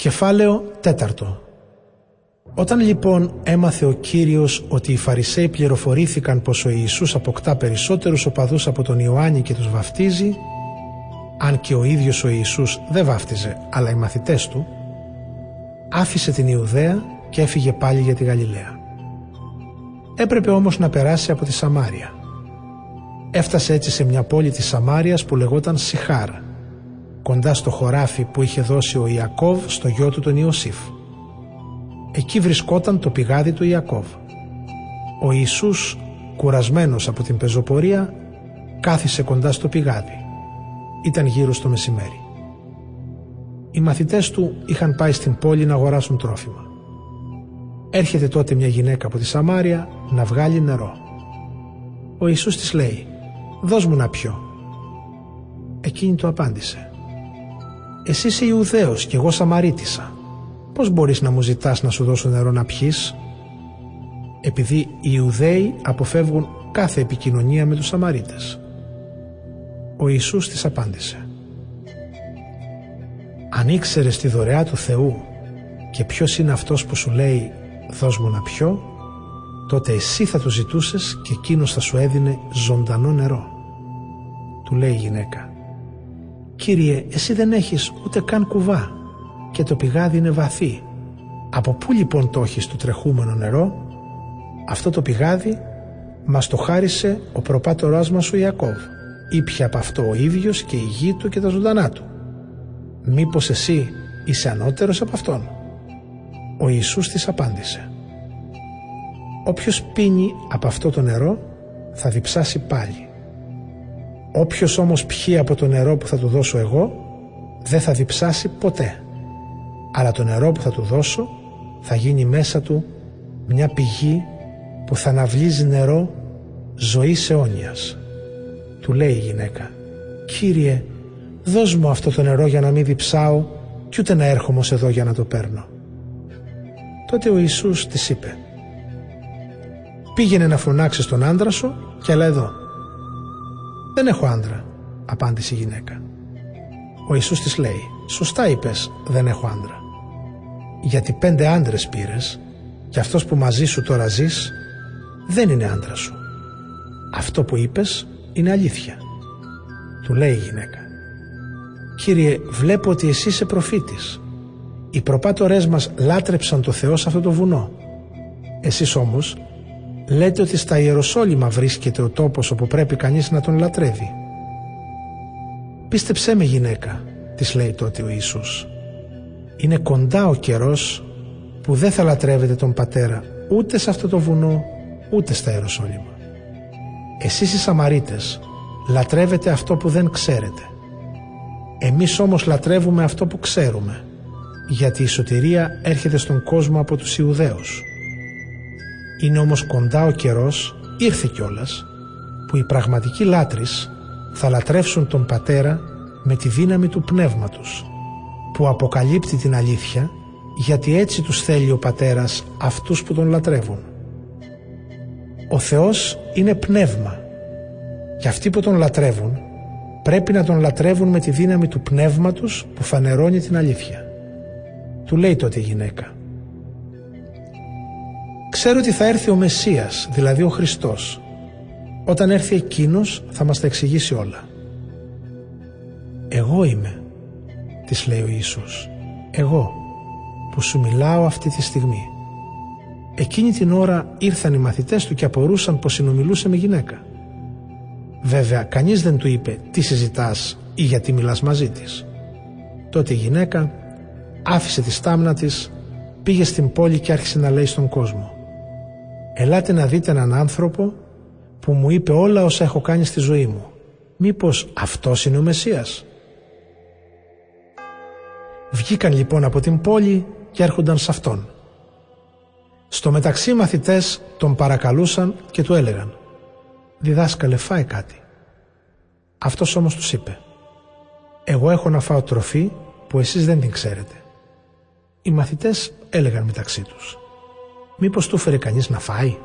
Κεφάλαιο τέταρτο Όταν λοιπόν έμαθε ο Κύριος ότι οι Φαρισαίοι πληροφορήθηκαν πως ο Ιησούς αποκτά περισσότερους οπαδούς από τον Ιωάννη και τους βαφτίζει, αν και ο ίδιος ο Ιησούς δεν βάφτιζε, αλλά οι μαθητές του, άφησε την Ιουδαία και έφυγε πάλι για τη Γαλιλαία. Έπρεπε όμως να περάσει από τη Σαμάρια. Έφτασε έτσι σε μια πόλη της Σαμάριας που λεγόταν Σιχάρ, κοντά στο χωράφι που είχε δώσει ο Ιακώβ στο γιο του τον Ιωσήφ. Εκεί βρισκόταν το πηγάδι του Ιακώβ. Ο Ιησούς, κουρασμένος από την πεζοπορία, κάθισε κοντά στο πηγάδι. Ήταν γύρω στο μεσημέρι. Οι μαθητές του είχαν πάει στην πόλη να αγοράσουν τρόφιμα. Έρχεται τότε μια γυναίκα από τη Σαμάρια να βγάλει νερό. Ο Ιησούς της λέει «Δώσ' μου να πιω». Εκείνη του απάντησε «Εσύ είσαι Ιουδαίος και εγώ Σαμαρίτησα. Πώς μπορείς να μου ζητάς να σου δώσω νερό να πιείς» επειδή οι Ιουδαίοι αποφεύγουν κάθε επικοινωνία με τους Σαμαρίτες. Ο Ιησούς της απάντησε «Αν ήξερες τη δωρεά του Θεού και ποιος είναι αυτός που σου λέει «δώσ' μου να πιω», τότε εσύ θα το ζητούσες και εκείνος θα σου έδινε ζωντανό νερό. Του λέει η γυναίκα «Κύριε, εσύ δεν έχεις ούτε καν κουβά και το πηγάδι είναι βαθύ. Από πού λοιπόν το έχεις το τρεχούμενο νερό» Αυτό το πηγάδι μας το χάρισε ο προπάτοράς μας ο Ιακώβ. Ήπια από αυτό ο ίδιος και η γη του και τα ζωντανά του. Μήπως εσύ είσαι ανώτερος από αυτόν; Ο Ιησούς της απάντησε Όποιος πίνει από αυτό το νερό θα διψάσει πάλι. Όποιος όμως πιει από το νερό που θα του δώσω εγώ δεν θα διψάσει ποτέ. Αλλά το νερό που θα του δώσω θα γίνει μέσα του μια πηγή που θα αναβλύζει νερό ζωής αιώνιας. Του λέει η γυναίκα «Κύριε, δώσ' μου αυτό το νερό για να μην διψάω κι ούτε να έρχομαι εδώ για να το παίρνω». Τότε ο Ιησούς της είπε Πήγαινε να φωνάξεις τον άντρα σου και έλα εδώ. Δεν έχω άντρα, απάντησε η γυναίκα. Ο Ιησούς της λέει, σωστά είπες δεν έχω άντρα. Γιατί πέντε άντρες πήρες και αυτός που μαζί σου τώρα ζεις δεν είναι άντρα σου. Αυτό που είπες είναι αλήθεια. Του λέει η γυναίκα. Κύριε, βλέπω ότι εσύ είσαι προφήτης. Οι προπάτορές μας λάτρεψαν το Θεό σε αυτό το βουνό. Εσείς όμως λέτε ότι στα Ιεροσόλυμα βρίσκεται ο τόπος όπου πρέπει κανείς να τον λατρεύει. Πίστεψέ με γυναίκα, της λέει τότε ο Ιησούς. Είναι κοντά ο καιρός που δεν θα λατρεύετε τον Πατέρα ούτε σε αυτό το βουνό ούτε στα Ιεροσόλυμα. Εσείς οι Σαμαρίτες λατρεύετε αυτό που δεν ξέρετε. Εμείς όμως λατρεύουμε αυτό που ξέρουμε γιατί η σωτηρία έρχεται στον κόσμο από τους Ιουδαίους. Είναι όμως κοντά ο καιρός, ήρθε κιόλας, που οι πραγματικοί λάτρεις θα λατρεύσουν τον Πατέρα με τη δύναμη του Πνεύματος, που αποκαλύπτει την αλήθεια, γιατί έτσι τους θέλει ο Πατέρας αυτούς που τον λατρεύουν. Ο Θεός είναι πνεύμα και αυτοί που τον λατρεύουν πρέπει να τον λατρεύουν με τη δύναμη του πνεύματος που φανερώνει την αλήθεια. Του λέει τότε η γυναίκα Ξέρω ότι θα έρθει ο Μεσσίας, δηλαδή ο Χριστός. Όταν έρθει εκείνος θα μας τα εξηγήσει όλα. Εγώ είμαι, της λέει ο Ιησούς. Εγώ που σου μιλάω αυτή τη στιγμή. Εκείνη την ώρα ήρθαν οι μαθητές του και απορούσαν πως συνομιλούσε με γυναίκα. Βέβαια, κανείς δεν του είπε τι συζητάς ή γιατί μιλάς μαζί της. Τότε η γυναίκα άφησε τη στάμνα της, πήγε στην πόλη και άρχισε να λέει στον κόσμο «Ελάτε να δείτε έναν άνθρωπο που μου είπε όλα όσα έχω κάνει στη ζωή μου. Μήπως αυτός είναι ο Μεσσίας» Βγήκαν λοιπόν από την πόλη και έρχονταν σε αυτόν. Στο μεταξύ μαθητές τον παρακαλούσαν και του έλεγαν «Διδάσκαλε φάει κάτι». Αυτός όμως τους είπε «Εγώ έχω να φάω τροφή που εσείς δεν την ξέρετε». Οι μαθητές έλεγαν μεταξύ τους «Μήπως του φέρει κανείς να φάει»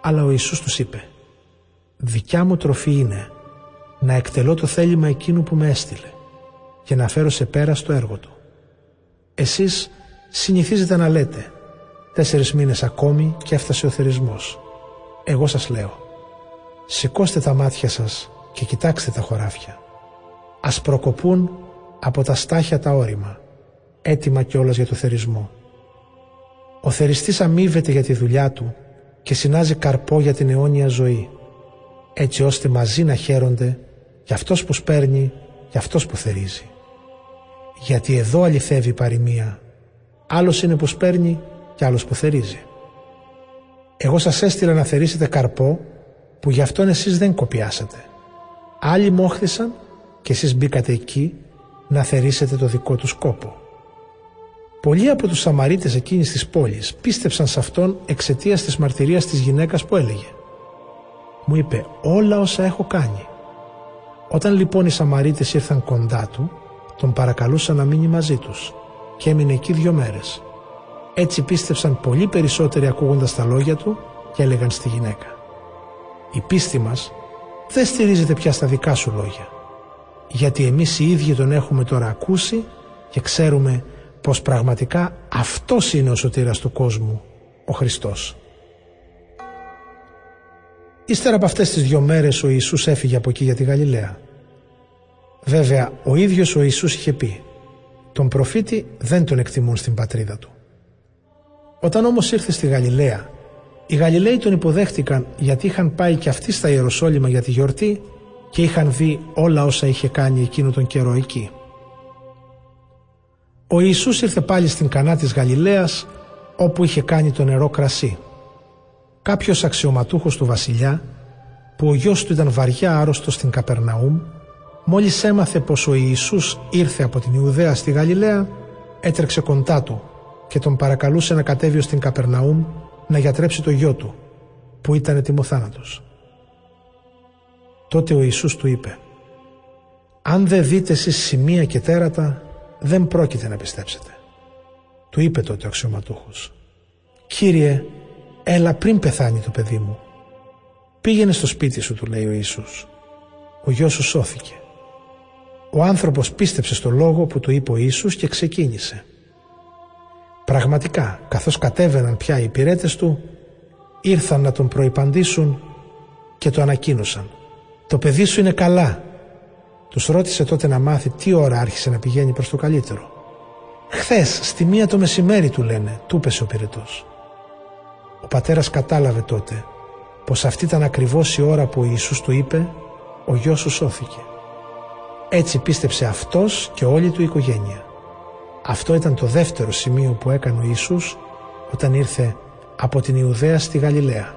αλλά ο Ιησούς τους είπε «Δικιά μου τροφή είναι να εκτελώ το θέλημα εκείνου που με έστειλε και να φέρω σε πέρα στο έργο του. Εσείς συνηθίζετε να λέτε «Τέσσερις μήνες ακόμη και έφτασε ο θερισμός». Εγώ σας λέω «Σηκώστε τα μάτια σας και κοιτάξτε τα χωράφια. Ας προκοπούν από τα στάχια τα όρημα, έτοιμα κιόλας για το θερισμό. Ο θεριστής αμείβεται για τη δουλειά του και συνάζει καρπό για την αιώνια ζωή, έτσι ώστε μαζί να χαίρονται για αυτός που σπέρνει, για αυτός που θερίζει. Γιατί εδώ αληθεύει η παροιμία, άλλος είναι που σπέρνει και άλλος που θερίζει. Εγώ σας έστειλα να θερήσετε καρπό που γι' αυτόν εσείς δεν κοπιάσατε. Άλλοι μόχθησαν και εσείς μπήκατε εκεί να θερήσετε το δικό τους σκόπο. Πολλοί από τους Σαμαρίτες εκείνης της πόλης πίστεψαν σε αυτόν εξαιτίας της μαρτυρίας της γυναίκας που έλεγε «Μου είπε όλα όσα έχω κάνει». Όταν λοιπόν οι Σαμαρίτες ήρθαν κοντά του, τον παρακαλούσαν να μείνει μαζί τους και έμεινε εκεί δύο μέρες. Έτσι πίστεψαν πολύ περισσότεροι ακούγοντας τα λόγια του και έλεγαν στη γυναίκα «Η πίστη μας δεν στηρίζεται πια στα δικά σου λόγια, γιατί εμείς οι ίδιοι τον έχουμε τώρα ακούσει και ξέρουμε πως πραγματικά αυτός είναι ο σωτήρας του κόσμου, ο Χριστός. Ύστερα από αυτές τις δυο μέρες ο Ιησούς έφυγε από εκεί για τη Γαλιλαία. Βέβαια, ο ίδιος ο Ιησούς είχε πει «Τον προφήτη δεν τον εκτιμούν στην πατρίδα του». Όταν όμως ήρθε στη Γαλιλαία, οι Γαλιλαίοι τον υποδέχτηκαν γιατί είχαν πάει και αυτοί στα Ιεροσόλυμα για τη γιορτή και είχαν δει όλα όσα είχε κάνει εκείνο τον καιρό εκεί. Ο Ιησούς ήρθε πάλι στην κανά της Γαλιλαίας όπου είχε κάνει το νερό κρασί. Κάποιος αξιωματούχος του βασιλιά που ο γιος του ήταν βαριά άρρωστος στην Καπερναούμ μόλις έμαθε πως ο Ιησούς ήρθε από την Ιουδαία στη Γαλιλαία έτρεξε κοντά του και τον παρακαλούσε να κατέβει στην Καπερναούμ να γιατρέψει το γιο του που ήταν ετοιμοθάνατος. Τότε ο Ιησούς του είπε «Αν δεν δείτε εσείς σημεία και τέρατα δεν πρόκειται να πιστέψετε. Του είπε τότε ο αξιωματούχος «Κύριε, έλα πριν πεθάνει το παιδί μου». «Πήγαινε στο σπίτι σου», του λέει ο Ιησούς. «Ο γιος σου σώθηκε». Ο άνθρωπος πίστεψε στο λόγο που του είπε ο Ιησούς και ξεκίνησε. Πραγματικά, καθώς κατέβαιναν πια οι υπηρέτες του, ήρθαν να τον προϋπαντήσουν και το ανακοίνωσαν. «Το παιδί σου είναι καλά», τους ρώτησε τότε να μάθει τι ώρα άρχισε να πηγαίνει προς το καλύτερο. «Χθες, στη μία το μεσημέρι του λένε», του πέσε ο πυρετός. Ο πατέρας κατάλαβε τότε πως αυτή ήταν ακριβώς η ώρα που ο Ιησούς του είπε «Ο γιος σου σώθηκε». Έτσι πίστεψε αυτός και όλη του η οικογένεια. Αυτό ήταν το δεύτερο σημείο που έκανε ο Ιησούς όταν ήρθε από την Ιουδαία στη Γαλιλαία.